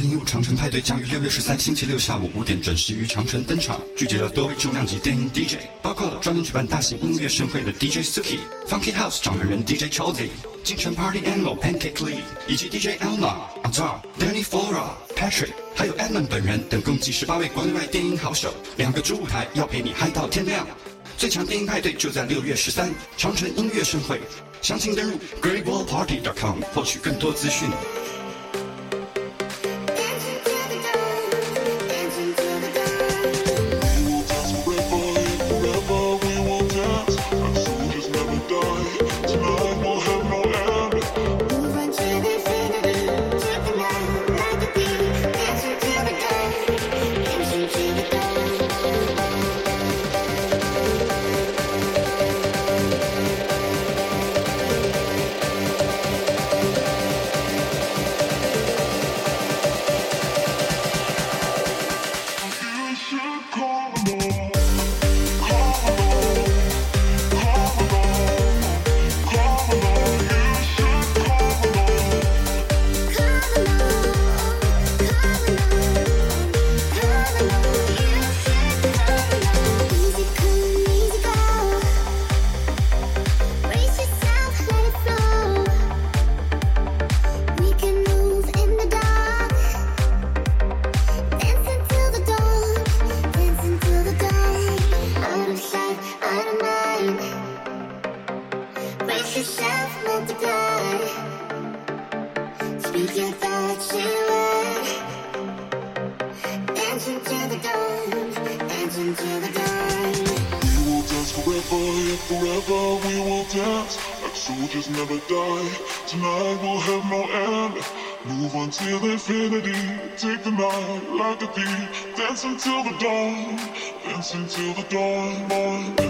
零一五长城派对将于六月十三星期六下午五点准时于长城登场，聚集了多位重量级电音 DJ，包括专门举办大型音乐盛会的 DJ Suki、Funky House 掌门人 DJ Cholzy、京城 Party Animal Pancake Lee 以及 DJ Elma、Azar、Danny Flora、Patrick，还有 Edmund 本人等共计十八位国内外电音好手，两个主舞台要陪你嗨到天亮。最强电音派对就在六月十三，长城音乐盛会，详情登入 GreatWallParty.com 获取更多资讯。Brace yourself, multiply. Speak your thoughts out Dancing to the dawn, Dance to the dawn. We will dance forever, forever we will dance. Like soldiers never die. Tonight we'll have no end. Move until infinity, take the night like a thief. Dance until the dawn, dance until the dawn.